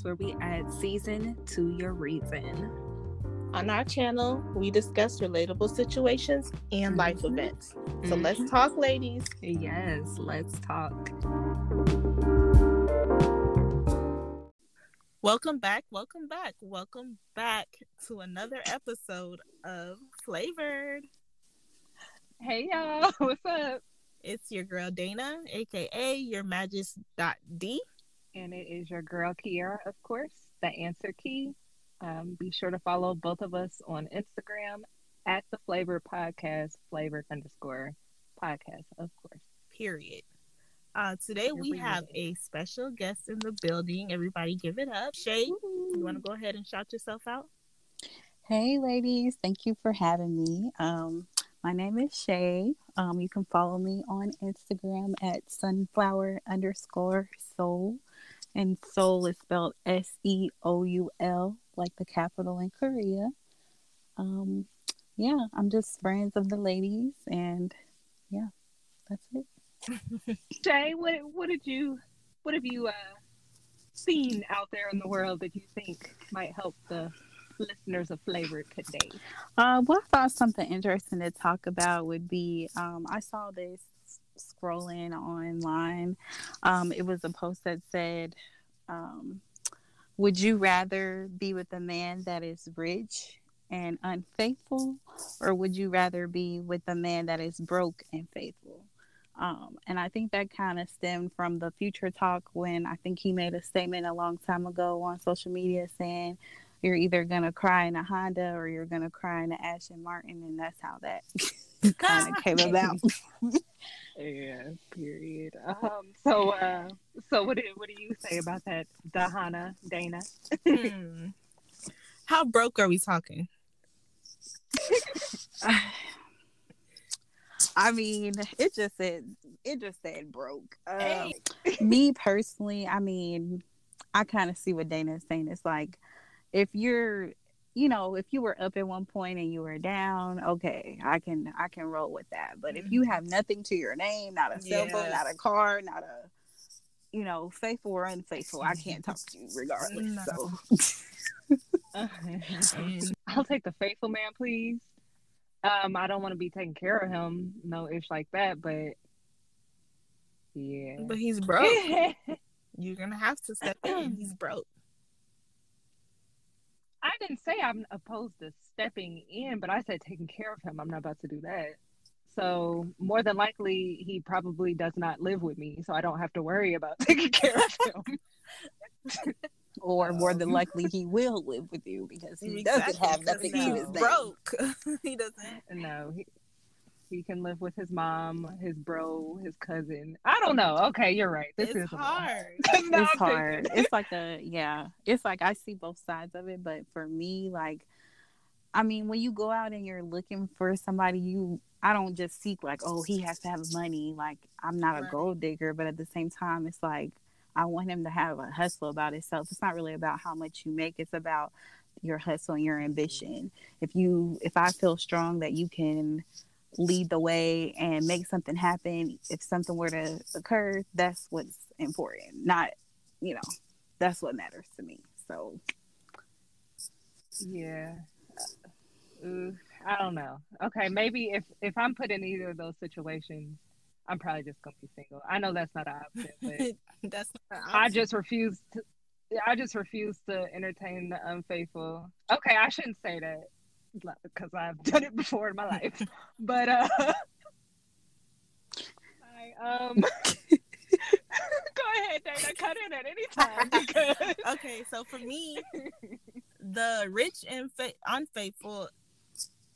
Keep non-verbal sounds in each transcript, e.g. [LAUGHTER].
podcast where we add season to your reason. On our channel, we discuss relatable situations and life mm-hmm. events. So mm-hmm. let's talk, ladies. Yes, let's talk. Welcome back, welcome back, welcome back to another episode of Flavored. Hey y'all, [LAUGHS] what's up? It's your girl Dana, aka your Magis.d. And it is your girl Kiara, of course, the answer key. Um, be sure to follow both of us on Instagram at the Flavor Podcast, flavored underscore podcast, of course. Period. Uh, today we have a special guest in the building. Everybody give it up. Shay, Woo-hoo. you want to go ahead and shout yourself out? Hey, ladies. Thank you for having me. Um, my name is Shay. Um, you can follow me on Instagram at sunflower underscore soul. And soul is spelled S E O U L, like the capital in Korea. Um, yeah, I'm just friends of the ladies, and yeah, that's it. [LAUGHS] Jay, what what did you what have you uh, seen out there in the world that you think might help the listeners of Flavor today? Uh, what I thought something interesting to talk about would be um, I saw this scrolling online. Um, it was a post that said, um, Would you rather be with a man that is rich and unfaithful, or would you rather be with a man that is broke and faithful? Um, and I think that kind of stemmed from the future talk when I think he made a statement a long time ago on social media saying, you're either gonna cry in a Honda or you're gonna cry in an Aston Martin, and that's how that [LAUGHS] kind of [LAUGHS] came about. yeah, period. Um, [LAUGHS] so, uh, so what do what do you say about that, Dahana Dana? hmm. How broke are we talking? [LAUGHS] I mean, it just said it just said broke. Um, me personally, I mean, I kind of see what Dana is saying. It's like if you're you know if you were up at one point and you were down okay i can i can roll with that. But mm-hmm. if you mm-hmm. have nothing to your name not a cell phone not a car not a you know faithful or unfaithful i can't talk to you regardless no. so. [LAUGHS] [LAUGHS] I'll take the faithful man please. Um i don't want to be taking care of him no ish like that but yeah. But he's [LAUGHS] broke. You're gonna have to step in. He's broke I didn't say I'm opposed to stepping in, but I said taking care of him. I'm not about to do that. So more than likely, he probably does not live with me, so I don't have to worry about [LAUGHS] taking care of him. [LAUGHS] or more than likely, he will live with you because he exactly. doesn't have nothing. He's broke. [LAUGHS] he doesn't. No, he, he can live with his mom, his bro, his cousin. I don't know. Okay, you're right. This it's is hard. [LAUGHS] it's hard. [LAUGHS] It's like a yeah. It's like I see both sides of it, but for me, like, I mean, when you go out and you're looking for somebody, you I don't just seek like, oh, he has to have money. Like, I'm not right. a gold digger, but at the same time, it's like I want him to have a hustle about himself. It's not really about how much you make. It's about your hustle and your ambition. If you, if I feel strong that you can lead the way and make something happen. If something were to occur that's what's important not you know that's what matters to me. So yeah. Uh, i don't know. Okay maybe if if i'm put in either of those situations i'm probably just gonna be single. I know that's not an option but [LAUGHS] that's i just refuse to I just refuse to entertain the unfaithful. Okay, I shouldn't say that because I've [LAUGHS] done it before in my life. But uh, I um. [LAUGHS] Go ahead, Dana. Cut in at any time. Because... okay, so for me, the rich and fa- unfaithful,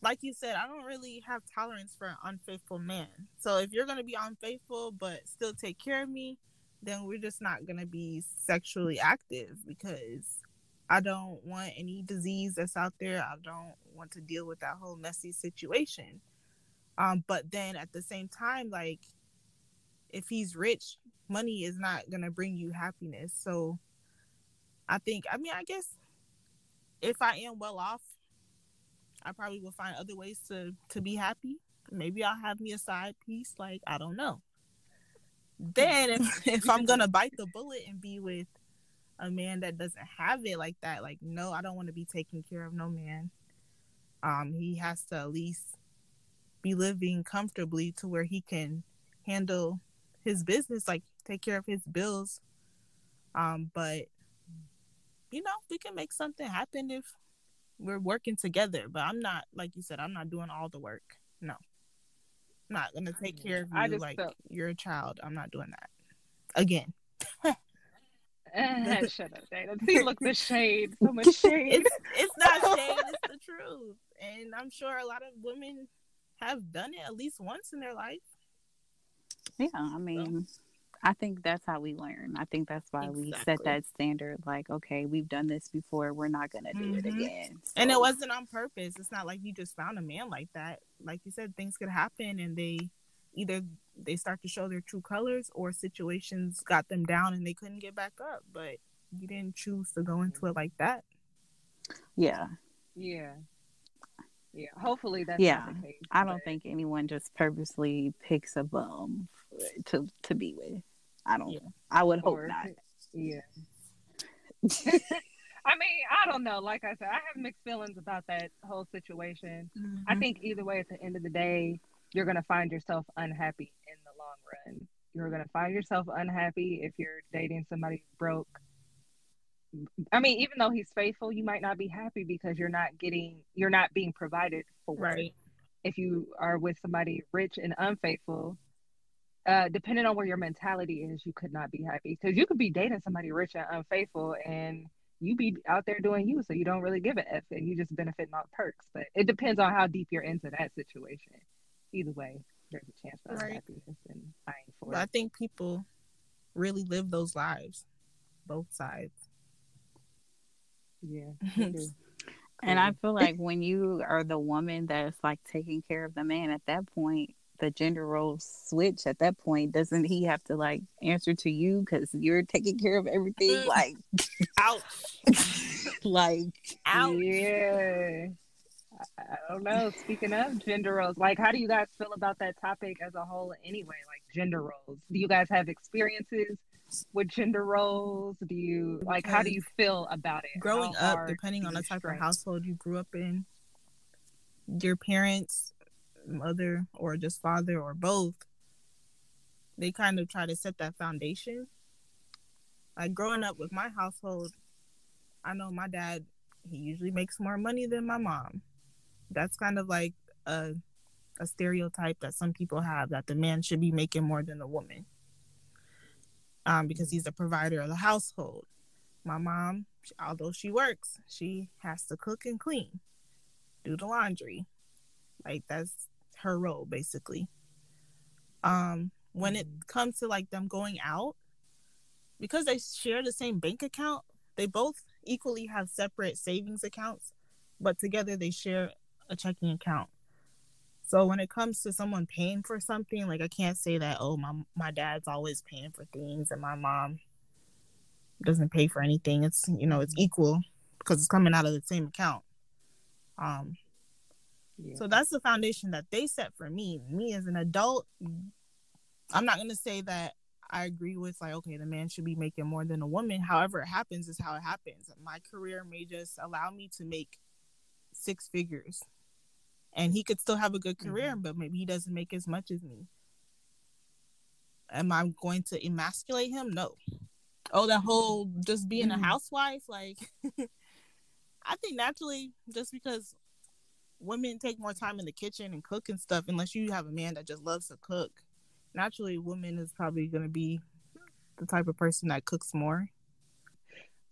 like you said, I don't really have tolerance for an unfaithful man. So if you're gonna be unfaithful but still take care of me, then we're just not gonna be sexually active because I don't want any disease that's out there. I don't want to deal with that whole messy situation. Um, but then at the same time, like if he's rich, money is not gonna bring you happiness. So I think I mean I guess if I am well off, I probably will find other ways to to be happy. Maybe I'll have me a side piece, like I don't know. Then if, [LAUGHS] if I'm gonna bite the bullet and be with a man that doesn't have it like that, like no, I don't want to be taking care of no man. Um, he has to at least be living comfortably to where he can handle his business, like take care of his bills. Um, but you know, we can make something happen if we're working together. But I'm not, like you said, I'm not doing all the work. No, I'm not gonna take care of you like felt... you're a child. I'm not doing that again. [LAUGHS] [LAUGHS] Shut up, Dana. See, look, the shade. So much shade. It's, it's not [LAUGHS] shade. It's the truth, and I'm sure a lot of women have done it at least once in their life. Yeah, I mean, so. I think that's how we learn. I think that's why exactly. we set that standard. Like, okay, we've done this before. We're not gonna do mm-hmm. it again. So. And it wasn't on purpose. It's not like you just found a man like that. Like you said, things could happen, and they either they start to show their true colors, or situations got them down and they couldn't get back up. But you didn't choose to go into it like that. Yeah. Yeah. Yeah, hopefully that's yeah. I don't but... think anyone just purposely picks a bum to to be with. I don't. Yeah. I would hope or, not. Yeah. [LAUGHS] I mean, I don't know. Like I said, I have mixed feelings about that whole situation. Mm-hmm. I think either way, at the end of the day, you're gonna find yourself unhappy in the long run. You're gonna find yourself unhappy if you're dating somebody broke I mean, even though he's faithful, you might not be happy because you're not getting, you're not being provided for. Right. If you are with somebody rich and unfaithful, uh, depending on where your mentality is, you could not be happy because you could be dating somebody rich and unfaithful, and you be out there doing you, so you don't really give a f, and you just benefiting off perks. But it depends on how deep you're into that situation. Either way, there's a chance for right. unhappiness and buying for. But I think people really live those lives, both sides. Yeah. [LAUGHS] and I feel like when you are the woman that's like taking care of the man at that point, the gender roles switch at that point. Doesn't he have to like answer to you because you're taking care of everything? Mm. Like, ouch. [LAUGHS] like, ouch. Yeah. I don't know. Speaking of gender roles, like, how do you guys feel about that topic as a whole anyway? Like, gender roles. Do you guys have experiences with gender roles? Do you like how do you feel about it? Growing up, depending on the type strength? of household you grew up in, your parents, mother, or just father, or both, they kind of try to set that foundation. Like growing up with my household, I know my dad, he usually makes more money than my mom. That's kind of like a a stereotype that some people have that the man should be making more than the woman um, because he's the provider of the household. My mom, although she works, she has to cook and clean, do the laundry. Like that's her role basically. Um, when it comes to like them going out, because they share the same bank account, they both equally have separate savings accounts, but together they share a checking account. So when it comes to someone paying for something, like I can't say that oh my my dad's always paying for things and my mom doesn't pay for anything. It's you know it's equal because it's coming out of the same account. Um, yeah. so that's the foundation that they set for me. Me as an adult, I'm not gonna say that I agree with like okay the man should be making more than a woman. However it happens is how it happens. My career may just allow me to make six figures and he could still have a good career, mm-hmm. but maybe he doesn't make as much as me. Am I going to emasculate him? No. Oh, that whole just being mm-hmm. a housewife, like [LAUGHS] I think naturally, just because women take more time in the kitchen and cook and stuff, unless you have a man that just loves to cook, naturally, woman is probably going to be the type of person that cooks more.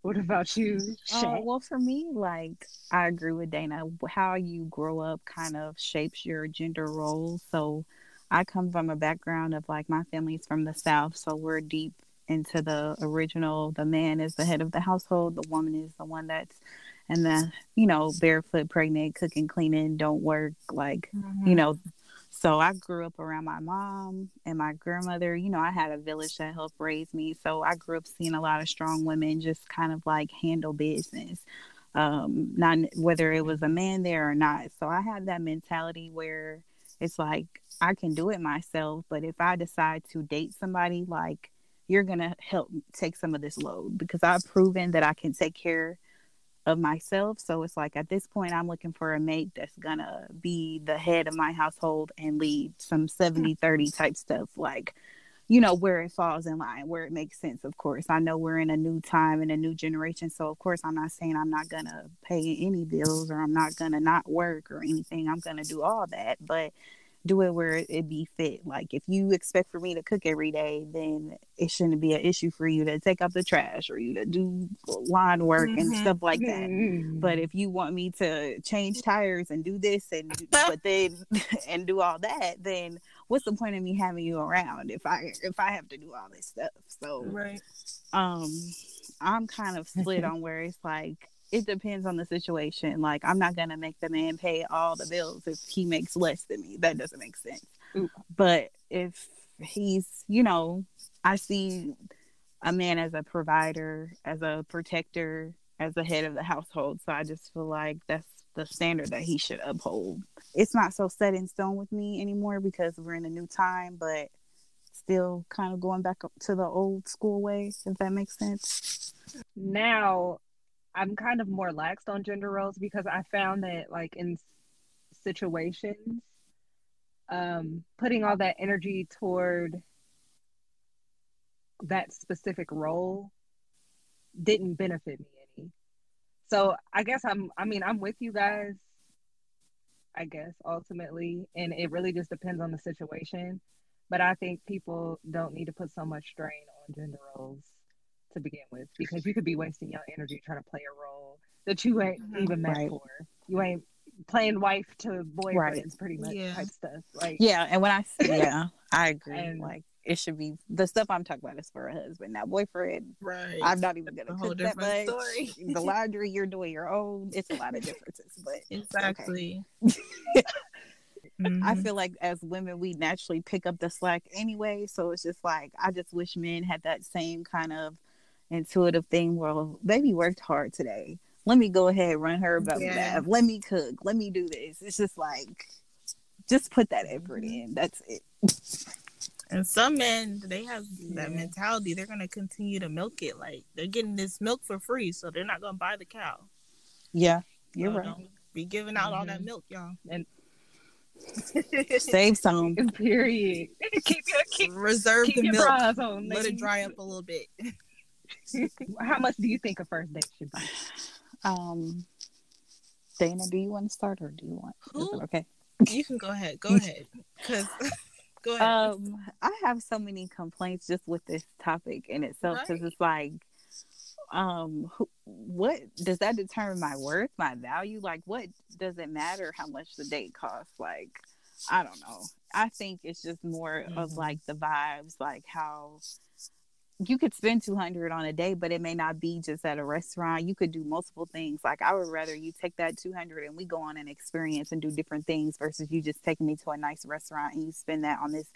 What about you? Uh, well, for me, like I agree with Dana. How you grow up kind of shapes your gender role. So I come from a background of like my family's from the South, so we're deep into the original. The man is the head of the household. The woman is the one that's and the you know barefoot, pregnant, cooking, cleaning, don't work. Like mm-hmm. you know so I grew up around my mom and my grandmother. You know, I had a village that helped raise me. So I grew up seeing a lot of strong women just kind of like handle business, um, not whether it was a man there or not. So I had that mentality where it's like I can do it myself. But if I decide to date somebody, like you're gonna help take some of this load because I've proven that I can take care of myself. So it's like at this point, I'm looking for a mate that's gonna be the head of my household and lead some hmm. 70 30 type stuff. Like, you know, where it falls in line, where it makes sense, of course. I know we're in a new time and a new generation. So, of course, I'm not saying I'm not gonna pay any bills or I'm not gonna not work or anything. I'm gonna do all that. But do it where it be fit. Like if you expect for me to cook every day, then it shouldn't be an issue for you to take out the trash or you to do lawn work mm-hmm. and stuff like that. Mm-hmm. But if you want me to change tires and do this and [LAUGHS] but then [LAUGHS] and do all that, then what's the point of me having you around if I if I have to do all this stuff? So right. um I'm kind of split [LAUGHS] on where it's like it depends on the situation. Like I'm not gonna make the man pay all the bills if he makes less than me. That doesn't make sense. Ooh. But if he's, you know, I see a man as a provider, as a protector, as the head of the household. So I just feel like that's the standard that he should uphold. It's not so set in stone with me anymore because we're in a new time, but still kind of going back to the old school way, if that makes sense. Now, I'm kind of more laxed on gender roles because I found that like in situations, um, putting all that energy toward that specific role didn't benefit me any. So I guess I'm I mean I'm with you guys I guess ultimately and it really just depends on the situation but I think people don't need to put so much strain on gender roles to begin with because you could be wasting your energy trying to play a role that you ain't mm-hmm. even meant right. for. You ain't playing wife to boyfriends, right. pretty much yeah. type stuff. Like yeah, and when I [LAUGHS] yeah, I agree. and, like it should be the stuff I'm talking about is for a husband, not boyfriend. Right. I'm not even gonna cook that much. Story. the laundry you're doing your own. It's a lot of differences, but [LAUGHS] exactly. [LAUGHS] Okay. Mm-hmm. I feel like as women, we naturally pick up the slack anyway. So it's just like, I just wish men had that same kind of intuitive thing well baby worked hard today let me go ahead run her about yeah. that let me cook let me do this it's just like just put that effort mm-hmm. in that's it and some men they have yeah. that mentality they're gonna continue to milk it like they're getting this milk for free so they're not gonna buy the cow yeah you're so right be giving out mm-hmm. all that mm-hmm. milk y'all and [LAUGHS] Save some. Period. [LAUGHS] keep your keep, reserve keep the milk. Let it dry up a little bit. [LAUGHS] [LAUGHS] How much do you think a first date should be? Um, Dana, do you want to start or do you want? Who? okay. You can go ahead. Go [LAUGHS] ahead. Because [LAUGHS] go ahead. Um, I have so many complaints just with this topic in itself because right. it's like, um, who, what does that determine my worth, my value? Like, what does it matter how much the date costs? Like, I don't know. I think it's just more mm-hmm. of like the vibes, like how you could spend 200 on a day but it may not be just at a restaurant. You could do multiple things. Like i would rather you take that 200 and we go on an experience and do different things versus you just taking me to a nice restaurant and you spend that on this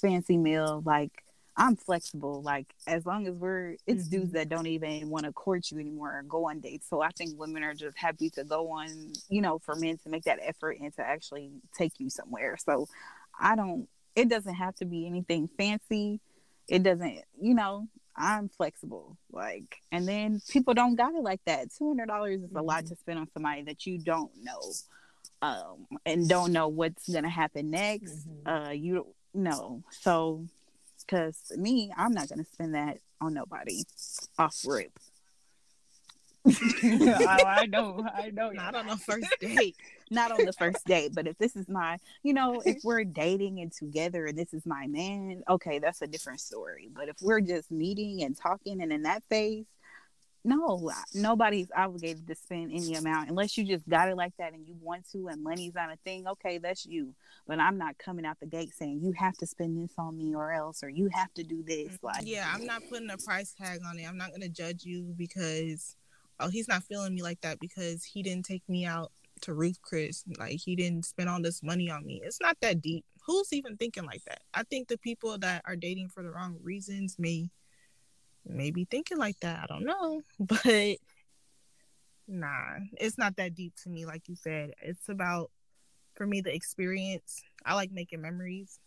fancy meal. Like i'm flexible. Like as long as we're it's mm-hmm. dudes that don't even want to court you anymore or go on dates. So i think women are just happy to go on you know for men to make that effort and to actually take you somewhere. So i don't it doesn't have to be anything fancy it doesn't you know i'm flexible like and then people don't got it like that $200 is a lot mm-hmm. to spend on somebody that you don't know um and don't know what's gonna happen next mm-hmm. uh you know so because me i'm not gonna spend that on nobody off rip [LAUGHS] oh, I know, I know. [LAUGHS] Not on the [LAUGHS] first date. Not on the first date, but if this is my, you know, if we're dating and together and this is my man, okay, that's a different story. But if we're just meeting and talking and in that phase, no, nobody's obligated to spend any amount unless you just got it like that and you want to and money's not a thing. Okay, that's you. But I'm not coming out the gate saying you have to spend this on me or else or you have to do this. Mm, like Yeah, I'm not putting a price tag on it. I'm not gonna judge you because oh, he's not feeling me like that because he didn't take me out to Ruth Chris. Like he didn't spend all this money on me. It's not that deep. Who's even thinking like that? I think the people that are dating for the wrong reasons may may be thinking like that. I don't know. [LAUGHS] But nah, it's not that deep to me, like you said. It's about for me the experience. I like making memories.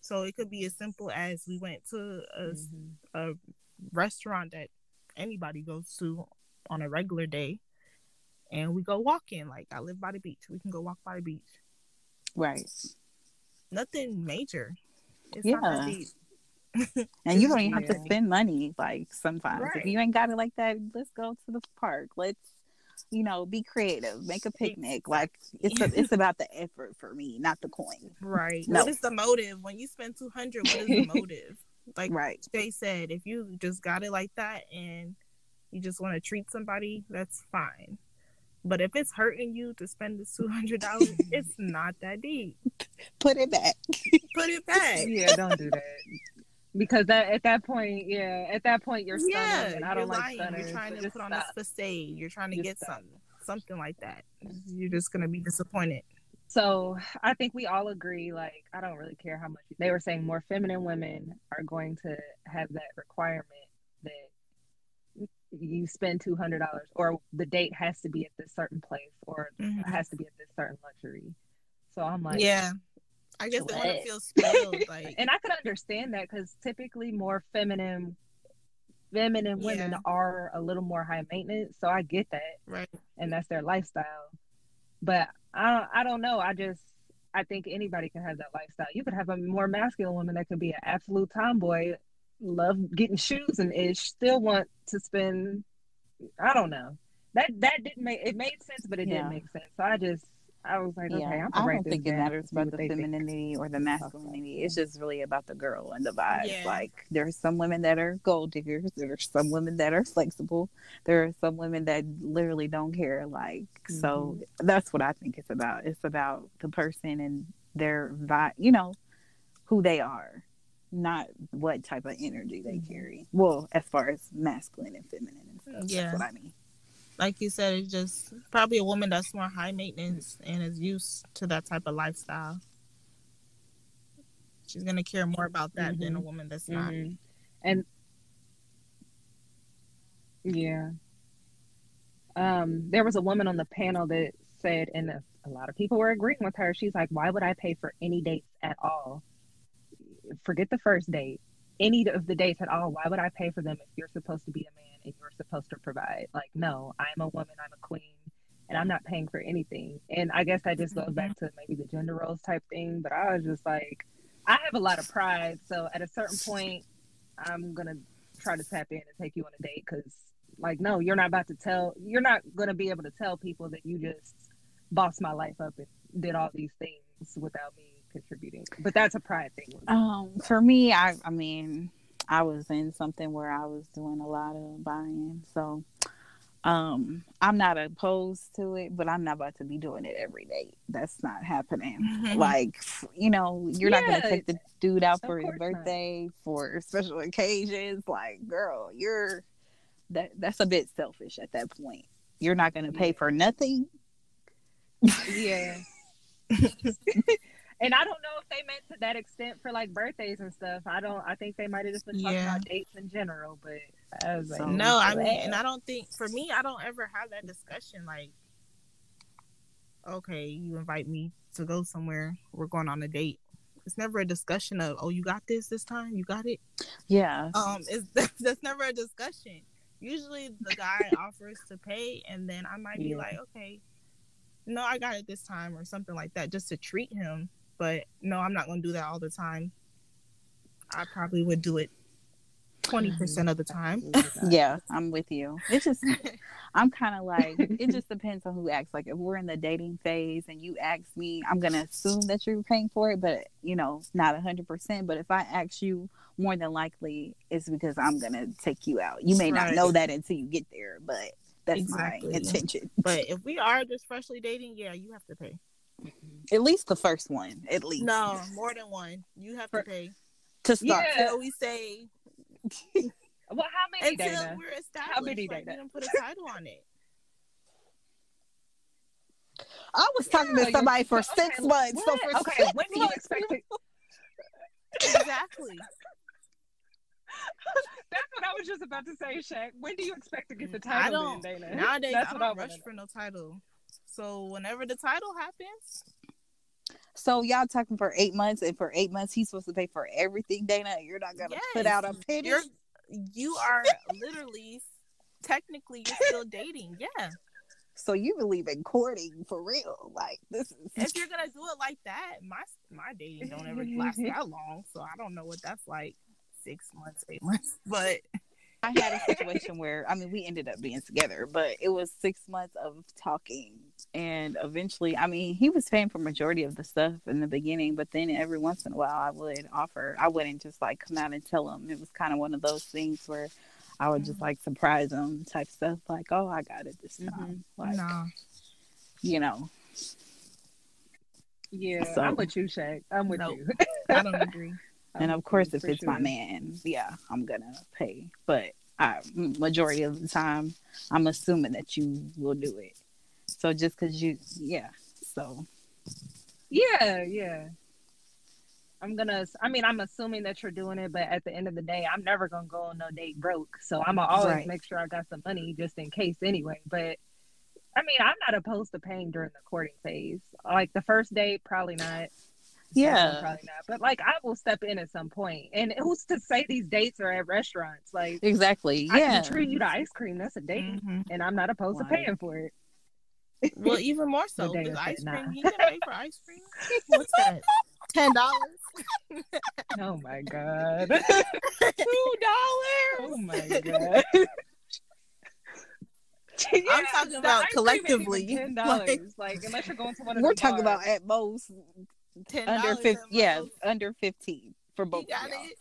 So it could be as simple as we went to a, mm-hmm. a restaurant that anybody goes to on a regular day and we go walking. Like I live by the beach. We can go walk by the beach. Right. Nothing major. It's yeah. [LAUGHS] and you don't even have to spend money like sometimes. Right. If you ain't got it like that, let's go to the park. Let's you know, be creative, make a picnic. Like it's a, it's about the effort for me, not the coin. Right. No. What is the motive when you spend two hundred? What is the [LAUGHS] motive? Like right. Jay said, if you just got it like that and you just want to treat somebody, that's fine. But if it's hurting you to spend the two hundred dollars, [LAUGHS] it's not that deep. Put it back. [LAUGHS] Put it back. Yeah, don't do that. Because that at that point, yeah, at that point you're stunning, yeah, and I don't like stunners. You're trying to put on a facade. You're trying to just get stop. something, something like that. You're just gonna be disappointed. So I think we all agree. Like I don't really care how much they were saying. More feminine women are going to have that requirement that you spend two hundred dollars, or the date has to be at this certain place, or mm-hmm. has to be at this certain luxury. So I'm like, yeah, I guess they want to feel spoiled. [LAUGHS] Like, and I could understand that because typically more feminine, feminine women yeah. are a little more high maintenance. So I get that, right? And that's their lifestyle. But I, I don't know. I just, I think anybody can have that lifestyle. You could have a more masculine woman that could be an absolute tomboy, love getting shoes and ish, still want to spend. I don't know. That that didn't make it made sense, but it yeah. didn't make sense. So I just I was like, yeah. okay, I'm I don't think it matters about the femininity think. or the masculinity. It's just really about the girl and the vibe. Yeah. Like there's some women that are gold diggers. There's some women that are flexible. There are some women that literally don't care. Like mm-hmm. so, that's what I think it's about. It's about the person and their vibe. You know, who they are, not what type of energy they mm-hmm. carry. Well, as far as masculine and feminine and stuff. Yeah. That's what I mean like you said, it's just probably a woman that's more high maintenance and is used to that type of lifestyle. She's gonna care more about that mm-hmm. than a mm-hmm. woman that's not. Mm-hmm. And yeah, um, there was a woman on the panel that said, and a, a lot of people were agreeing with her. She's like, "Why would I pay for any dates at all? Forget the first date, any of the dates at all. Why would I pay for them if you're supposed to be a man?" and you're supposed to provide. Like, no, I'm a woman, I'm a queen, and I'm not paying for anything. And I guess that just goes back mm-hmm. to maybe the gender roles type thing. But I was just like, I have a lot of pride. So at a certain point, I'm going to try to tap in and take you on a date because, like, no, you're not about to tell, you're not going to be able to tell people that you just bossed my life up and did all these things without me contributing. But that's a pride thing. Um, for me, I, I mean, I was in something where I was doing a lot of buying. So um I'm not opposed to it, but I'm not about to be doing it every day. That's not happening. Mm-hmm. Like, you know, you're yeah, not gonna take the dude out for his birthday not. for special occasions. Like, girl, you're that that's a bit selfish at that point. You're not gonna pay yeah. for nothing. Yeah. [LAUGHS] [LAUGHS] And I don't know if they meant to that extent for like birthdays and stuff. I don't. I think they might have just been talking yeah. about dates in general. But I was like, no, I mean, and I don't think for me, I don't ever have that discussion. Like, okay, you invite me to go somewhere. We're going on a date. It's never a discussion of, oh, you got this this time. You got it. Yeah. Um, it's [LAUGHS] that's never a discussion. Usually, the guy [LAUGHS] offers to pay, and then I might be like, okay, no, I got it this time, or something like that, just to treat him but no, I'm not going to do that all the time. I probably would do it 20% of the time. [LAUGHS] yeah, I'm with you. It's just, [LAUGHS] I'm kind of like, it just depends on who acts. Like, if we're in the dating phase and you ask me, I'm going to assume that you're paying for it, but, you know, not 100%. But if I ask you, more than likely it's because I'm going to take you out. You may right. not know that until you get there, but that's exactly. my intention. But if we are just freshly dating, yeah, you have to pay. At least the first one, at least. No, more than one. You have to pay to start. Yeah. So we say. [LAUGHS] well, how many? Until Dana? we're established. How many? Like, Dana? put a title on it. I was talking yeah, to somebody for okay, six months. What? So for okay, when do you expect it? exactly. [LAUGHS] That's what I was just about to say, Shaq. When do you expect to get the title? I don't. In, Dana? Nowadays, That's I don't rush for no title. So whenever the title happens. So y'all talking for eight months, and for eight months he's supposed to pay for everything, Dana. You're not gonna yes, put out a penny. You're, you are literally, technically, you're still dating. Yeah. So you believe in courting for real? Like this is. If you're gonna do it like that, my my dating don't ever last [LAUGHS] that long, so I don't know what that's like. Six months, eight months, [LAUGHS] but I had a situation where I mean we ended up being together, but it was six months of talking, and eventually, I mean he was paying for majority of the stuff in the beginning, but then every once in a while I would offer. I wouldn't just like come out and tell him. It was kind of one of those things where I would just like surprise him, type stuff like, "Oh, I got it this time," mm-hmm. like no. you know. Yeah, so, I'm with you, Shay. I'm with nope. you. [LAUGHS] I don't agree and oh, of course, if it's sure. my man, yeah, I'm gonna pay. But I, mm, majority of the time, I'm assuming that you will do it. So just because you, yeah. So. Yeah, yeah. I'm gonna. I mean, I'm assuming that you're doing it, but at the end of the day, I'm never gonna go on no date broke. So I'm gonna always right. make sure I got some money just in case, anyway. But I mean, I'm not opposed to paying during the courting phase. Like the first date, probably not. Yeah, probably not. But like, I will step in at some point. And who's to say these dates are at restaurants? Like, exactly. Yeah, I can treat you to ice cream. That's a date, mm-hmm. and I'm not opposed to paying for it. Well, [LAUGHS] even more so because ice cream. Nah. You can pay for ice cream. What's that? [LAUGHS] Ten dollars. oh my [LAUGHS] god. Two dollars. Oh my god. Yeah, I'm talking about collectively. Ten dollars, like, like, unless you're going to one of we're talking bars. about at most $10 under fifteen. yeah under 15 for both you got it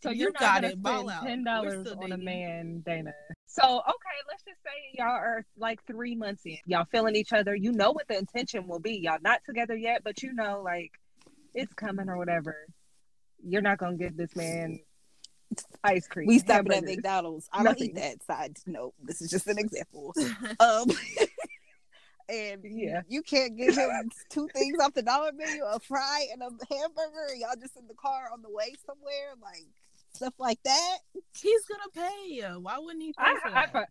so you're you got it spend ten dollars on a man, Dana. So okay, let's just say y'all are like three months in. Y'all feeling each other. You know what the intention will be. Y'all not together yet, but you know like it's coming or whatever. You're not gonna give this man ice cream. We stopping at McDonald's. I don't eat that side. No, this is just an example. [LAUGHS] um [LAUGHS] and yeah, you can't give him two things off the dollar menu: a fry and a hamburger. y'all just in the car on the way somewhere, like stuff like that. He's gonna pay you. Why wouldn't he? I, I, find,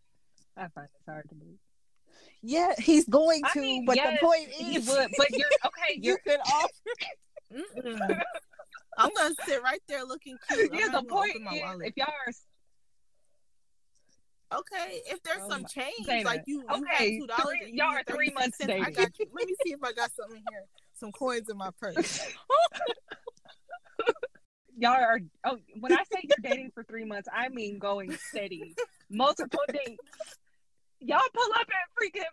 I find it hard to believe. Yeah, he's going to, I mean, but yes, the point is, would, but you're [LAUGHS] okay. You're, you could offer. I'm gonna sit right there looking cute. [LAUGHS] Yeah, the point is, if y'all are Okay, if there's oh some change, Dana. like you, you okay, two dollars, y'all are three months dating. I got you. Let me [LAUGHS] see if I got something here, some coins in my purse. [LAUGHS] y'all are. Oh, when I say you're dating for three months, I mean going steady, multiple dates. Y'all pull up at freaking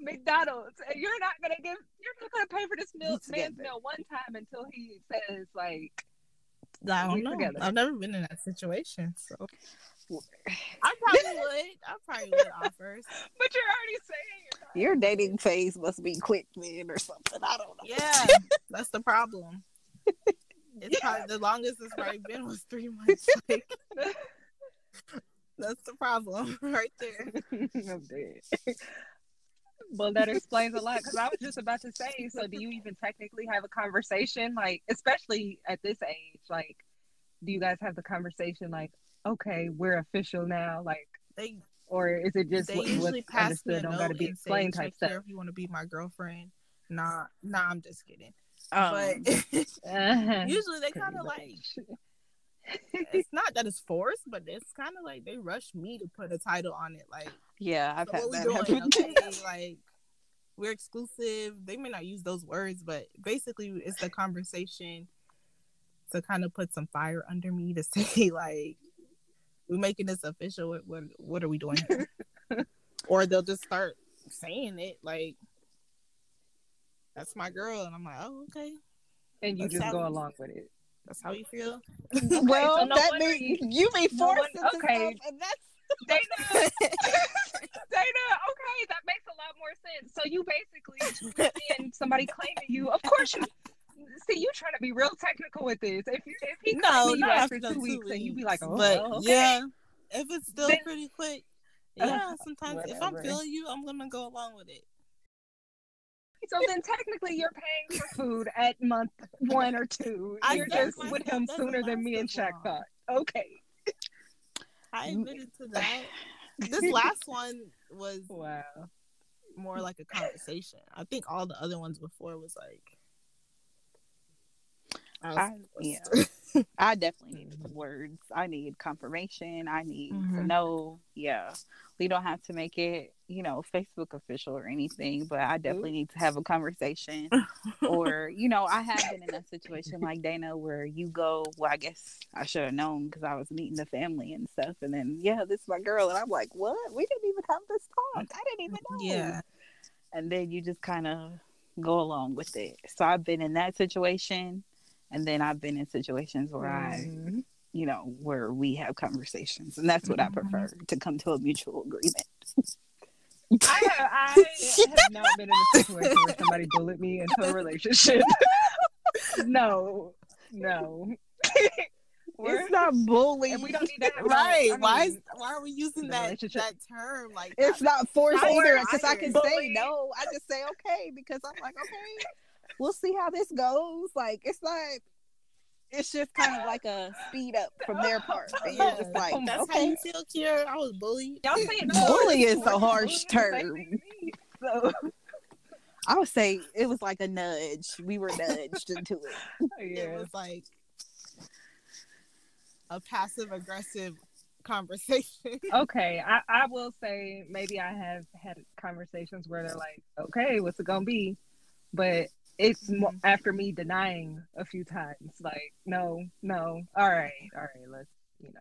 McDonald's, and you're not gonna give. You're not gonna pay for this meal, man's meal one time until he says like. I don't know. Together. I've never been in that situation, so. I probably would. I probably would offer. [LAUGHS] But you're already saying your dating phase must be quick, man, or something. I don't know. Yeah, that's the problem. It's probably the longest it's probably been was three months. [LAUGHS] Like, that's the problem [LAUGHS] right there. I'm dead. Well, that explains a lot because I was just about to say. So, do you even technically have a conversation, like, especially at this age? Like, do you guys have the conversation, like, okay, we're official now, like they or is it just they what, usually pass understood don't gotta be explained type stuff? If you want to be my girlfriend, nah, nah, I'm just kidding. Um, but [LAUGHS] uh-huh. [LAUGHS] usually they kind of like it's not that it's forced, but it's kind of like they rush me to put a title on it. Like, yeah, I've so had that happen. Okay, [LAUGHS] like we're exclusive. They may not use those words, but basically, it's the conversation to kind of put some fire under me to say like we making this official. What what, what are we doing? [LAUGHS] or they'll just start saying it like that's my girl, and I'm like, oh okay. And you that's just go along with it. That's how you feel. [LAUGHS] okay, well, so no that means you be forced no one, okay. and that's [LAUGHS] Dana, Dana, okay, that makes a lot more sense. So you basically seeing somebody claiming you. Of course, you see, you trying to be real technical with this. If you if he no, you after two, two weeks, weeks, and you be like, oh, but okay. yeah, if it's still then, pretty quick, [LAUGHS] yeah. Sometimes whatever. if I'm feeling you, I'm gonna go along with it. So then, technically, you're paying for food at month one or two. I you're just with him sooner than me and Shaq thought. Okay. I mm. admitted to that. [LAUGHS] this last one was wow. more like a conversation. I think all the other ones before was like I, yeah. [LAUGHS] I definitely need words. I need confirmation. I need mm-hmm. to know. Yeah. We don't have to make it, you know, Facebook official or anything, but I definitely need to have a conversation. or, you know, I have been in a situation like Dana where you go, well, I guess I should have known because I was meeting the family and stuff. And then, yeah, this is my girl. And I'm like, what? We didn't even have this talk. I didn't even know. Yeah. And then you just kind of go along with it. So I've been in that situation and then I've been in situations where mm-hmm. I, you know, where we have conversations, and that's what mm-hmm. I prefer to come to a mutual agreement. I, have, I have not been in a situation where somebody bullied me into a relationship. [LAUGHS] no, no. [LAUGHS] it's not bullying. And we don't need that. Right. I mean, why is why are we using that that term? Like it's that? not forced either because I can say no. I just say okay because I'm like, okay, we'll see how this goes. Like it's like it's just kind of like a speed up from their part. [LAUGHS] And you're just like, that's okay. how you feel, Kira. I was bullied. Y'all saying bully is a harsh term. So [LAUGHS] I would say it was like a nudge. We were nudged into it. [LAUGHS] Yeah. It was like a passive aggressive conversation. okay, I, I will say maybe I have had conversations where they're like, okay, what's it gonna be? But it's mm-hmm. after me denying a few times, like, no, no, all right, all right, let's, you know.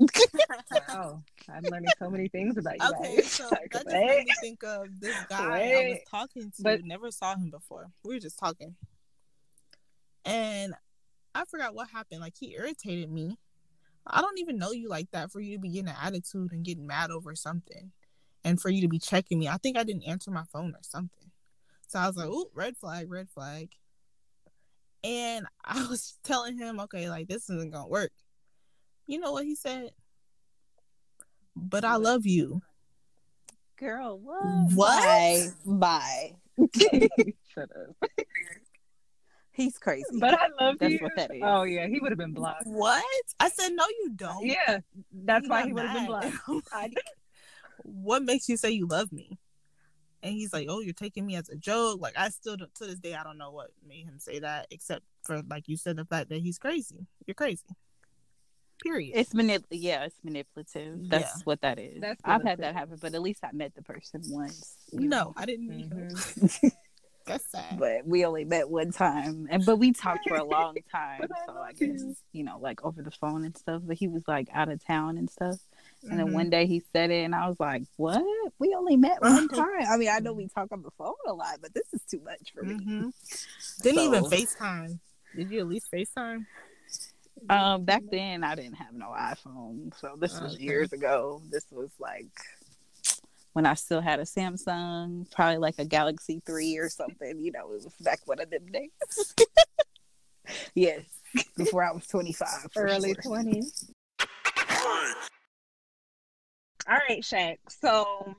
[LAUGHS] wow, I'm learning so many things about you. Guys. Okay, guys. [LAUGHS] so like, that just made me think of this guy wait. I was talking to. But, never saw him before. We were just talking, and I forgot what happened. Like he irritated me. I don't even know you like that for you to be getting an attitude and getting mad over something, and for you to be checking me. I think I didn't answer my phone or something. So I was like, "Ooh, red flag, red flag." And [LAUGHS] I was telling him, "Okay, like this isn't gonna work." You know what he said? But I love you, girl. What? What? Bye. [LAUGHS] Shut up. He's crazy. But I love that's you. What that is. Oh yeah, he would have been blocked. What? I said no, you don't. Yeah, that's You're why he would have been blocked. [LAUGHS] what makes you say you love me? And he's like, "Oh, you're taking me as a joke." Like I still to this day I don't know what made him say that, except for like you said the fact that he's crazy. You're crazy. Period. It's manip. Yeah, it's manipulative. That's yeah. what that is. That's I've had that happen, but at least I met the person once. No, know. I didn't meet mm-hmm. him. [LAUGHS] That's sad. But we only met one time, and but we talked for a long [LAUGHS] time. so I guess you know, like over the phone and stuff. But he was like out of town and stuff. And mm-hmm. then one day he said it, and I was like, "What? We only met one [LAUGHS] time. I mean, I know we talk on the phone a lot, but this is too much for me." Mm-hmm. [LAUGHS] Didn't so, even Facetime. Did you at least Facetime? Um, back then I didn't have no iPhone, so this was okay. years ago. This was like when I still had a Samsung, probably like a Galaxy Three or something. You know, it was back one of them days. [LAUGHS] yes, before I was twenty five, early twenties. All right, Shaq. So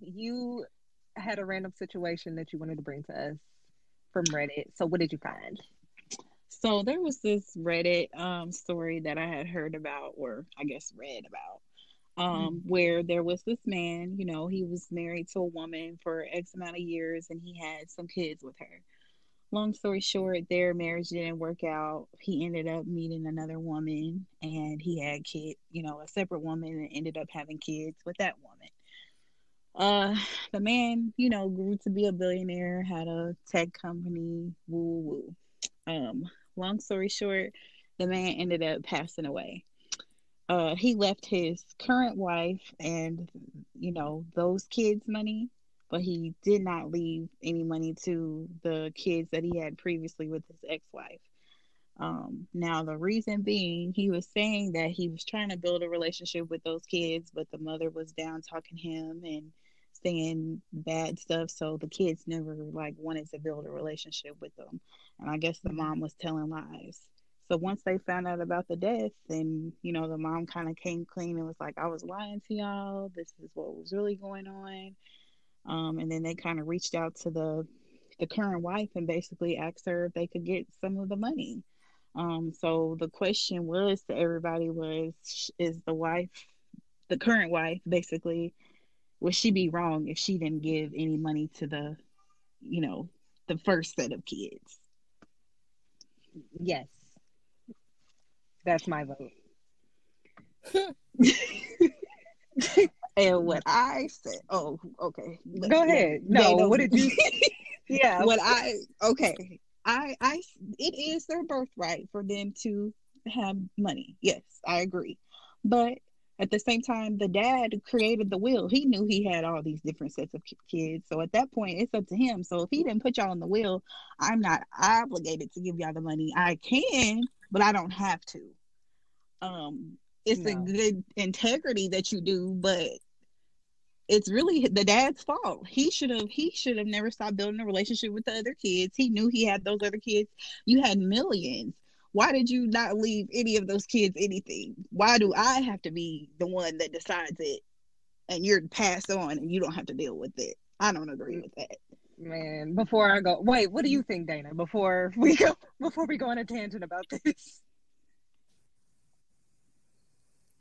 you had a random situation that you wanted to bring to us from Reddit. So what did you find? So there was this Reddit um, story that I had heard about, or I guess read about, um, mm-hmm. where there was this man. You know, he was married to a woman for X amount of years, and he had some kids with her long story short, their marriage didn't work out. He ended up meeting another woman and he had kid, you know, a separate woman and ended up having kids with that woman. Uh the man, you know, grew to be a billionaire, had a tech company, woo woo. Um, long story short, the man ended up passing away. Uh he left his current wife and you know, those kids' money but he did not leave any money to the kids that he had previously with his ex-wife. Um, now the reason being, he was saying that he was trying to build a relationship with those kids, but the mother was down talking him and saying bad stuff, so the kids never like wanted to build a relationship with them. And I guess the mom was telling lies. So once they found out about the death, then you know the mom kind of came clean and was like, "I was lying to y'all. This is what was really going on." Um, and then they kind of reached out to the the current wife and basically asked her if they could get some of the money. Um, so the question was to everybody was, is the wife, the current wife, basically would she be wrong if she didn't give any money to the, you know, the first set of kids? Yes. That's my vote. [LAUGHS] [LAUGHS] and what I said, oh, okay. Go ahead. No, what did you? [LAUGHS] yeah. What I okay. I I it is their birthright for them to have money. Yes, I agree. But at the same time, the dad created the will. He knew he had all these different sets of kids. So at that point, it's up to him. So if he didn't put y'all on the will, I'm not obligated to give y'all the money. I can, but I don't have to. Um, it's no. a good integrity that you do, but it's really the dad's fault. He should have he should have never stopped building a relationship with the other kids. He knew he had those other kids. You had millions. Why did you not leave any of those kids anything? Why do I have to be the one that decides it and you're passed on and you don't have to deal with it? I don't agree with that. Man, before I go, wait, what do you think, Dana? Before we go, [LAUGHS] before we go on a tangent about this,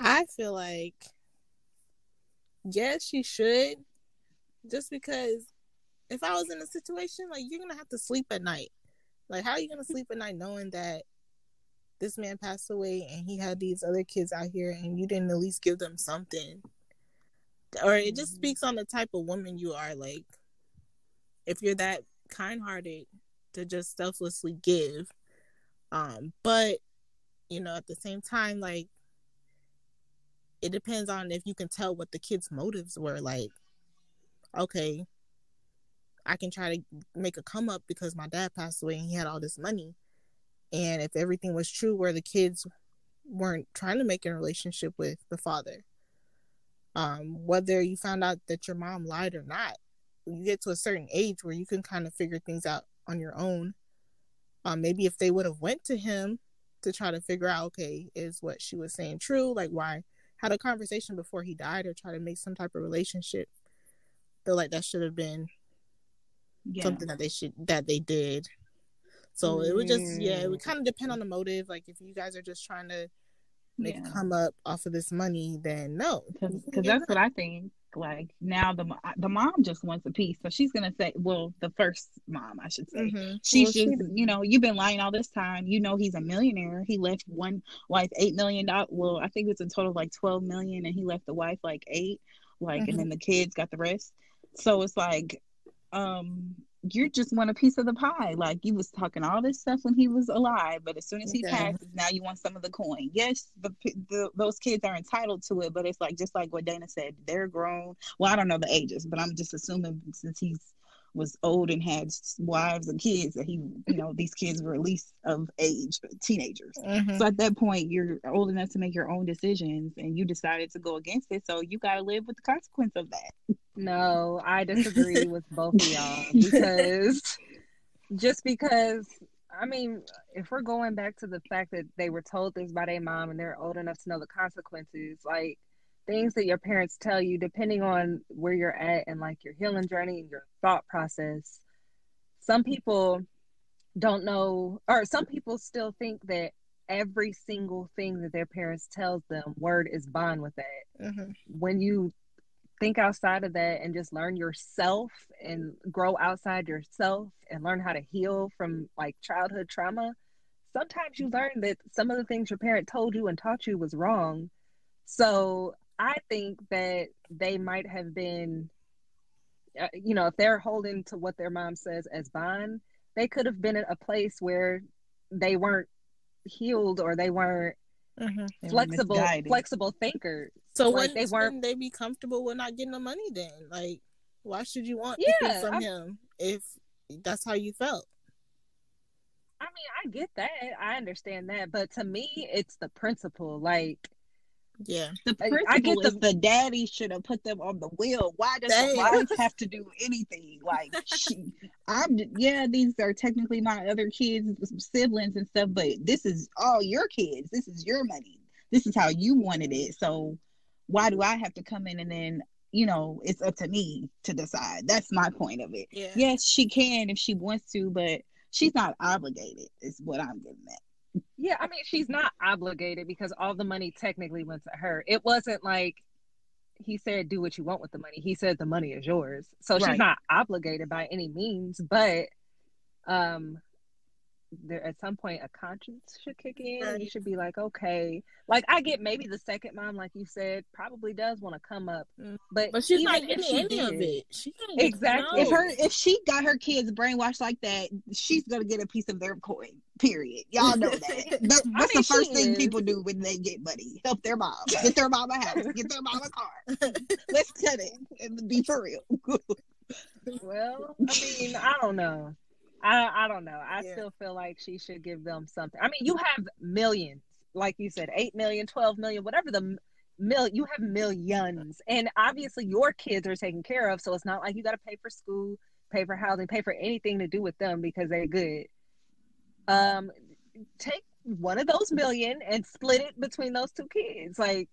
I feel like yes, she should, just because if I was in a situation like you're gonna have to sleep at night, like how are you gonna sleep at night knowing that this man passed away and he had these other kids out here and you didn't at least give them something? Or it just mm-hmm. speaks on the type of woman you are like if you're that kind-hearted to just selflessly give. Um but you know at the same time like it depends on if you can tell what the kids motives were like okay i can try to make a come up because my dad passed away and he had all this money. And if everything was true where the kids weren't trying to make a relationship with the father um, whether you found out that your mom lied or not you get to a certain age where you can kind of figure things out on your own. Um, maybe if they would have went to him to try to figure out okay is what she was saying true? Like why had a conversation before he died or try to make some type of relationship feel like that should have been yeah. something that they should that they did so mm. it would just yeah, it would mm. kind of depend on the motive. Like if you guys are just trying to make yeah. come up off of this money, then no, because that's what I think. Like now the the mom just wants a piece, so she's gonna say, well, the first mom, I should say, mm-hmm. she's well, just she, you know you've been lying all this time. You know he's a millionaire. He left one wife eight million dollars. Well, I think it's a total of like twelve million, and he left the wife like eight. Like, mm-hmm. and then the kids got the rest. So it's like, um, you just want a piece of the pie. Like you was talking all this stuff when he was alive, but as soon as he okay. passes, now you want some of the coin. Yes, the, the, those kids are entitled to it, but it's like just like what Dana said, they're grown. Well, I don't know the ages, but I'm just assuming since he was old and had wives and kids that he you know these kids were at least of age teenagers mm-hmm. so at that point you're old enough to make your own decisions and you decided to go against it so you got to live with the consequence of that no i disagree with [LAUGHS] both of y'all because just because I mean, if we're going back to the fact that they were told this by their mom and they're old enough to know the consequences, like things that your parents tell you depending on where you're at and like your healing journey and your thought process some people don't know or some people still think that every single thing that their parents tells them word is bond with that mm-hmm. when you think outside of that and just learn yourself and grow outside yourself and learn how to heal from like childhood trauma sometimes you learn that some of the things your parent told you and taught you was wrong so I think that they might have been, uh, you know, if they're holding to what their mom says as bond, they could have been at a place where they weren't healed or they weren't mm-hmm. flexible, were flexible thinkers. So like they weren't, they be comfortable with not getting the money? Then, like, why should you want yeah, from I'm, him if that's how you felt? I mean, I get that. I understand that. But to me, it's the principle. Like, yeah. The principle I get the, is the daddy should have put them on the wheel. Why does Damn. the wife [LAUGHS] have to do anything? Like she I'm yeah, these are technically my other kids, siblings and stuff, but this is all your kids. This is your money. This is how you wanted it. So why do I have to come in and then you know, it's up to me to decide. That's my point of it. Yeah. Yes, she can if she wants to, but she's not obligated, is what I'm getting at. Yeah, I mean, she's not obligated because all the money technically went to her. It wasn't like he said do what you want with the money. He said the money is yours. So right. she's not obligated by any means, but um there at some point a conscience should kick in right. you should be like okay. Like i get maybe the second mom like you said probably does want to come up mm. but but she's not getting any did, of it. She exactly. if her if she got her kids brainwashed like that she's gonna get a piece of their coin period. Y'all know that. [LAUGHS] That that's I mean, the first thing is. people do when they get money. Help their mom. Get their mom a house. Get their mom a car. [LAUGHS] Let's cut it and be for real. [LAUGHS] Well i mean i don't know I I don't know. I yeah. still feel like she should give them something. I mean, you have millions, like you said, 8 million, 12 million, whatever the mil you have millions. And obviously your kids are taken care of, so it's not like you got to pay for school, pay for housing, pay for anything to do with them because they're good. Um take one of those million and split it between those two kids. Like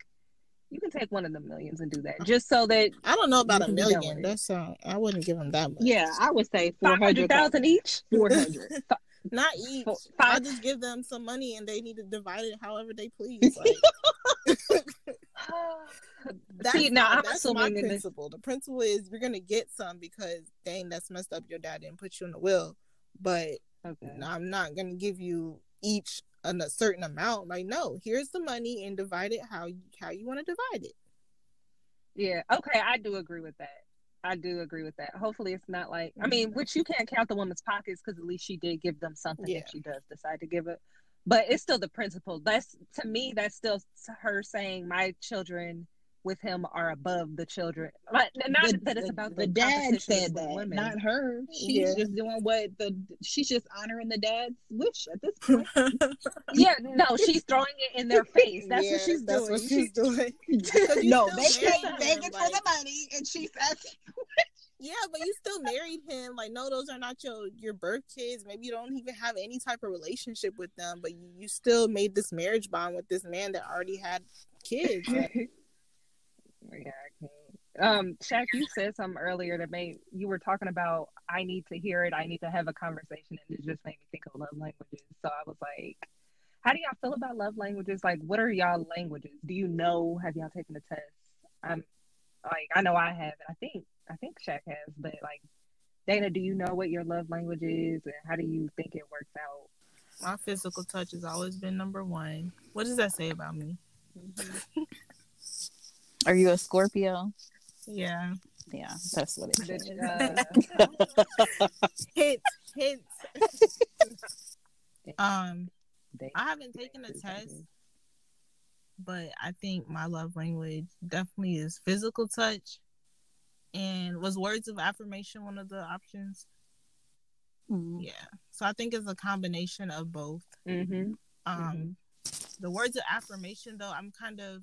you can take one of the millions and do that just so that I don't know about a million. That's uh, I wouldn't give them that much. Yeah, I would say [LAUGHS] four hundred thousand each. [LAUGHS] Four hundred. [LAUGHS] Not each. i I just give them some money and they need to divide it however they please. Like, that's See, now I'm that's my principle. This... The principle is you're gonna get some because dang, that's messed up. Your dad didn't put you in the will, but okay. I'm not gonna give you each a certain amount. Like, no, here's the money and divide it how you, how you want to divide it. Yeah. Okay, I do agree with that. I do agree with that. Hopefully, it's not like I mean, mm-hmm. which you can't count the woman's pockets because at least she did give them something yeah. if she does decide to give it. But it's still the principle. That's to me, that's still her saying my children with him are above the children. But Not the, that it's about the, the dad said that, women. not her. She's yeah. just doing what the she's just honoring the dad's wish at this point. [LAUGHS] yeah, no, she's throwing it in their face. That's yeah, what she's that's doing. What she's doing. [LAUGHS] [LAUGHS] no, they can't begging like, for the money, and she says. Yeah, but you still married him. Like, no, those are not your your birth kids. Maybe you don't even have any type of relationship with them, but you, you still made this marriage bond with this man that already had kids. Like, yeah, I can't. Um, Shaq, you said something earlier that made you were talking about I need to hear it, I need to have a conversation, and it just made me think of love languages. So I was like, how do y'all feel about love languages? Like, what are y'all languages? Do you know? Have y'all taken the test? I'm like, I know I have, and I think I think Shaq has, but like, Dana, do you know what your love language is, and how do you think it works out? My physical touch has always been number one. What does that say about me? Mm-hmm. [LAUGHS] Are you a Scorpio? Yeah. Yeah, that's what it is. Uh, hint, hint. um, I haven't taken a test, but I think my love language definitely is physical touch. And was words of affirmation one of the options? Mm-hmm. Yeah. So I think it's a combination of both. Mm-hmm. Um, mm-hmm. the words of affirmation, though, I'm kind of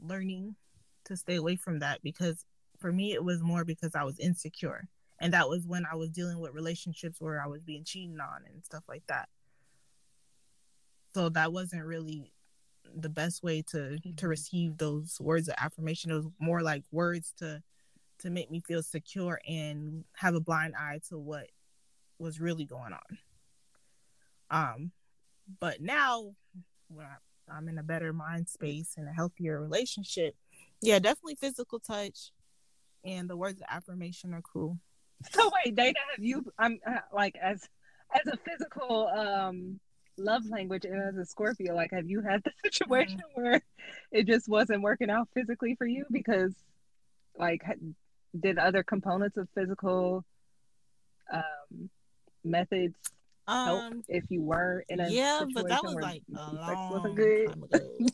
learning to stay away from that because for me it was more because I was insecure. And that was when I was dealing with relationships where I was being cheated on and stuff like that. So that wasn't really the best way to mm-hmm. to receive those words of affirmation. It was more like words to to make me feel secure and have a blind eye to what was really going on. Um, but now when I, I'm in a better mind space and a healthier relationship, yeah, definitely physical touch, and the words of affirmation are cool. So wait, Dana, have you? I'm uh, like as as a physical um love language and as a Scorpio, like have you had the [LAUGHS] situation mm-hmm. where it just wasn't working out physically for you because like did other components of physical um methods help um, if you were in a yeah, but that was like a long time ago. [LAUGHS]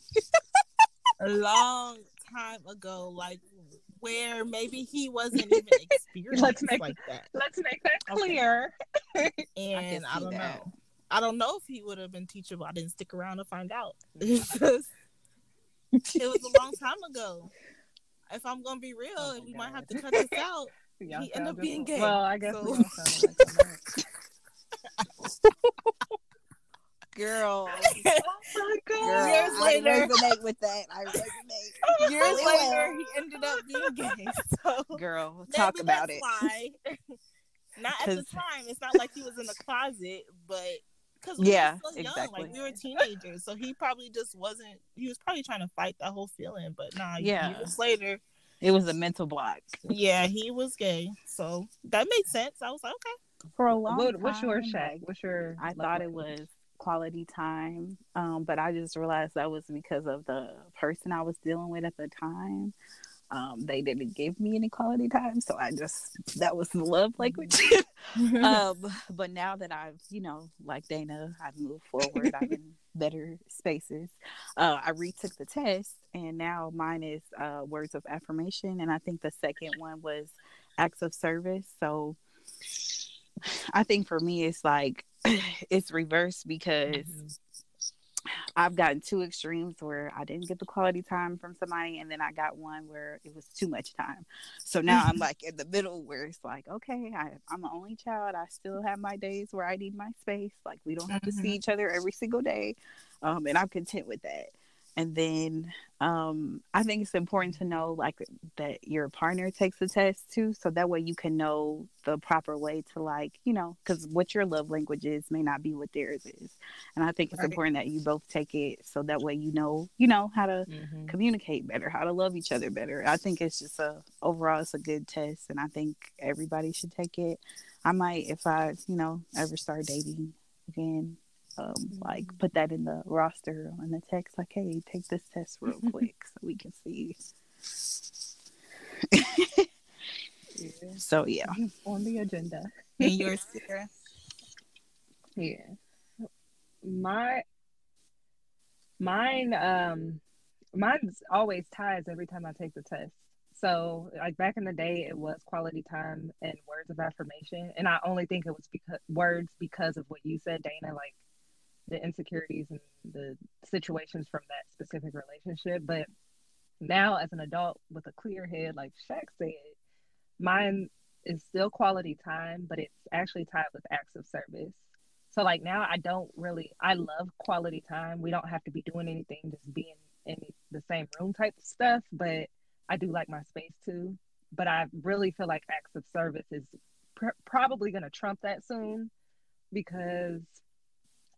[LAUGHS] a long time ago, like where maybe he wasn't even [LAUGHS] experienced let's make, like that. Let's make that clear. Okay. and I, I don't that. know. I don't know if he would have been teachable. I didn't stick around to find out. it was a long time ago. If I'm gonna be real, oh we God. might have to cut this out. he ended up being gay. Well, I guess so. Girl. [LAUGHS] oh my god. Girl, Years I later, resonate with that. I resonate. [LAUGHS] Years later, he ended up being gay. [LAUGHS] So girl, talk about it. Why. not at the time. It's not like he was in the closet, but because we yeah, were young, exactly. like we were teenagers, so he probably just wasn't. He was probably trying to fight that whole feeling, but nah. Yeah. Years later, it was a mental block. Yeah, he was gay, so that made sense. I was like, okay. For a long what, time, what's your Shaq? What's your? I thought it was quality time, um, but I just realized that was because of the person I was dealing with at the time. Um, they didn't give me any quality time, so I just that was the love language. [LAUGHS] [LAUGHS] um, but now that I've, you know, like Dana, I've moved forward. I'm in [LAUGHS] better spaces. Uh, I retook the test, and now mine is uh, words of affirmation, and I think the second one was acts of service. So [LAUGHS] I think for me, it's like [CLEARS THROAT] it's reversed because. Mm-hmm I've gotten two extremes where I didn't get the quality time from somebody, and then I got one where it was too much time. So now I'm [LAUGHS] like in the middle where it's like, okay, I, am the only child. I still have my days where I need my space. Like we don't have mm-hmm. to see mm-hmm. each other every single day, um, and I'm content with that and then um, I think it's important to know like that your partner takes the test too, so that way you can know the proper way to like you know because what your love language is may not be what theirs is, and I think it's right. important that you both take it so that way you know you know how to mm-hmm. communicate better, how to love each other better. I think it's just a overall it's a good test, and I think everybody should take it. I might if I you know ever start dating again um, like mm-hmm. put that in the roster on the text, like, hey, take this test real [LAUGHS] quick so we can see. yeah. [LAUGHS] So yeah, [LAUGHS] on the agenda. and yours, Sarah. Yeah, my mine um mine's always ties every time I take the test. So, like back in the day, it was quality time and words of affirmation, and I only think it was because words because of what you said, Dana. Like the insecurities and the situations from that specific relationship. But now, as an adult with a clear head, like Shaq said, mine is still quality time, but it's actually tied with acts of service. So, like now, I don't really, I love quality time. We don't have to be doing anything, just being in the same room type of stuff. But I do like my space too. But I really feel like acts of service is pr- probably going to trump that soon because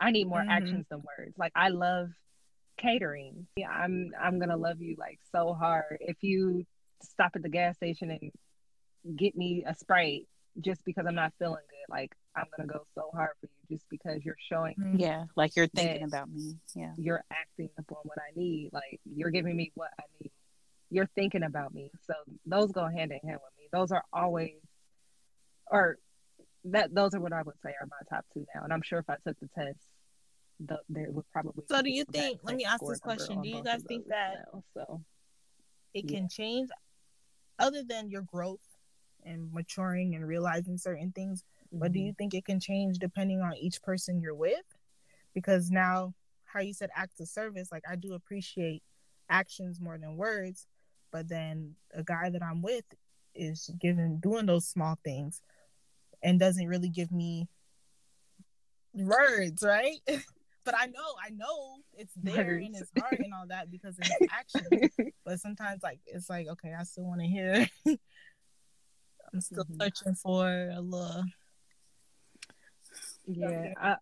I need more mm-hmm. actions than words. Like I love catering. Yeah, I'm I'm gonna love you like so hard. If you stop at the gas station and get me a sprite just because I'm not feeling good, like I'm gonna go so hard for you just because you're showing Yeah, like you're thinking about me. Yeah. You're acting upon what I need. Like you're giving me what I need. You're thinking about me. So those go hand in hand with me. Those are always or that those are what I would say are my top two now. And I'm sure if I took the test, the, there would probably. So, do you think? Let me ask this question: Do you guys think that now, so it can change, other than your growth and maturing and realizing certain things? Mm-hmm. But do you think it can change depending on each person you're with? Because now, how you said acts of service, like I do appreciate actions more than words, but then a guy that I'm with is giving doing those small things and doesn't really give me words, right? [LAUGHS] but I know, I know it's there words. in his heart and all that because of his [LAUGHS] actions. but sometimes, like, it's like, okay, I still want to hear. [LAUGHS] I'm still mm-hmm. searching for a little. Yeah, I,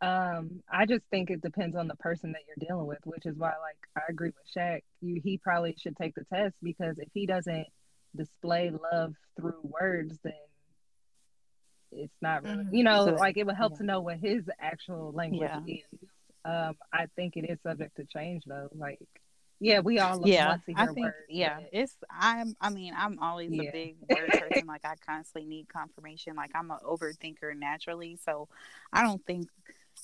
um, I just think it depends on the person that you're dealing with, which is why, like, I agree with Shaq. You, he probably should take the test because if he doesn't display love through words, then it's not really, mm-hmm. you know, so, like it would help yeah. to know what his actual language yeah. is. Um, I think it is subject to change though. Like, yeah, we all yeah, I think words, yeah, but... it's I'm. I mean, I'm always yeah. a big [LAUGHS] word person. like, I constantly need confirmation. Like, I'm an overthinker naturally, so I don't think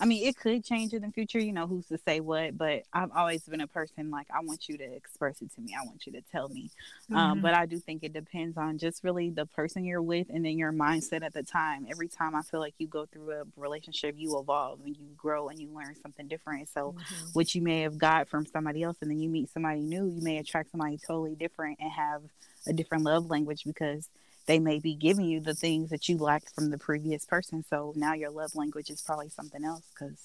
I mean, it could change in the future, you know, who's to say what, but I've always been a person like, I want you to express it to me. I want you to tell me. Um, mm-hmm. Um, but I do think it depends on just really the person you're with and then your mindset at the time. Every time I feel like you go through a relationship, you evolve and you grow and you learn something different. So, mm-hmm. what you may have got from somebody else and then you meet somebody new, you may attract somebody totally different and have a different love language because they may be giving you the things that you lacked from the previous person. So now your love language is probably something else because,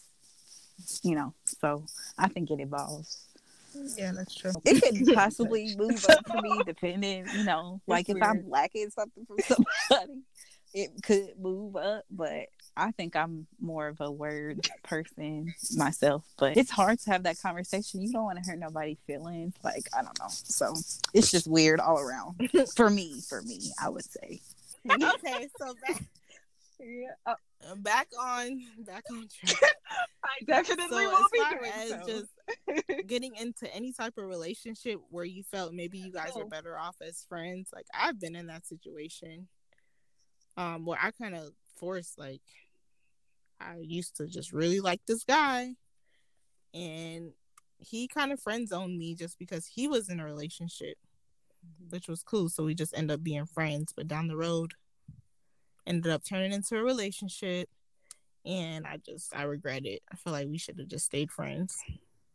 you know, so I think it evolves. Yeah, that's true. It could [LAUGHS] possibly move up for me [LAUGHS] depending, you know, like if I'm lacking something from somebody, it could move up. But I think I'm more of a word person myself, but it's hard to have that conversation. You don't want to hurt nobody's feelings. Like, I don't know. So it's just weird all around. [LAUGHS] for me, for me, I would say. [LAUGHS] okay, so back, yeah, [LAUGHS] uh, back on back on track. I definitely so will be doing as so. just getting into any type of relationship where you felt maybe you guys were better off as friends. Like I've been in that situation, um, where I kind of forced like I used to just really like this guy, and he kind of friend zoned me just because he was in a relationship, mm-hmm. which was cool. So we just end up being friends. But down the road, ended up turning into a relationship, and I just I regret it. I feel like we should have just stayed friends.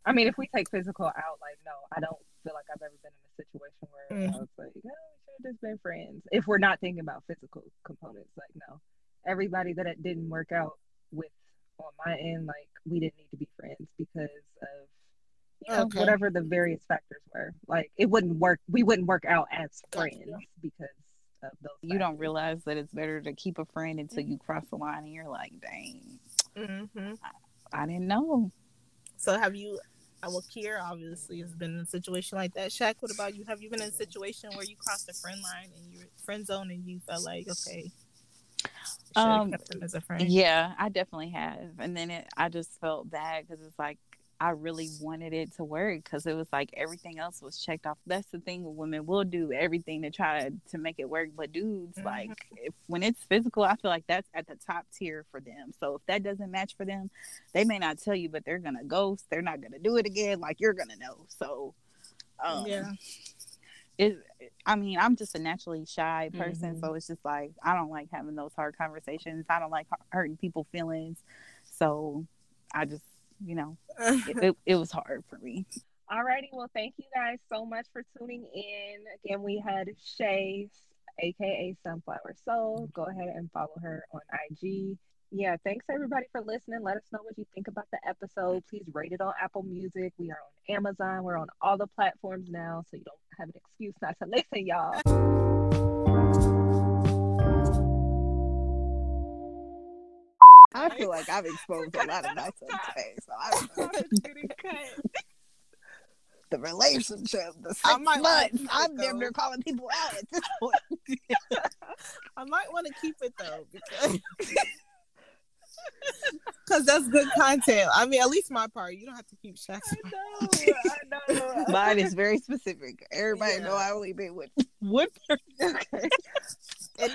I mean, if we take physical out, like no, I don't feel like I've ever been in a situation where mm-hmm. I was like, no, we should have just been friends. If we're not thinking about physical components, like no, everybody that it didn't work out with on my end, like we didn't need to be friends because of you know, okay. whatever the various factors were. Like it wouldn't work. We wouldn't work out as friends because of those. You factors. don't realize that it's better to keep a friend until you cross the line, and you're like, dang, mm-hmm. I, I, didn't know. So have you? Uh, well, Kier obviously has been in a situation like that. Shaq, what about you? Have you been in a situation where you crossed the friend line and you were friend zone and you felt like, okay, um, as a friend. Yeah, I definitely have. And then it, I just felt bad because it's like I really wanted it to work because it was like everything else was checked off. That's the thing with women will do everything to try to make it work. But dudes, mm-hmm. like if when it's physical, I feel like that's at the top tier for them. So if that doesn't match for them, they may not tell you, but they're gonna ghost. They're not gonna do it again. Like you're gonna know. So um, yeah it I mean, I'm just a naturally shy person, mm-hmm. so it's just like I don't like having those hard conversations. I don't like hurting people's feelings. So I just, you know, it, it, it, was hard for me. [LAUGHS] Alrighty, well, thank you guys so much for tuning in. Again, we had Shay, aka Sunflower Soul. Go ahead and follow her on IG yeah, thanks everybody for listening. Let us know what you think about the episode. Please rate it on Apple Music. We are on Amazon. We're on all the platforms now, so you don't have an excuse not to listen, y'all. I feel like I've exposed a lot of nonsense today, so I don't know. [LAUGHS] the relationship, the six months. I'm damn near calling people out at this [LAUGHS] point. I might want to keep it though because [LAUGHS] [LAUGHS] Cause that's good content. I mean, at least my part. You don't have to keep Shaq's I know. I know. Mine is very specific. Everybody yeah. know I only been with one person. [LAUGHS] Okay.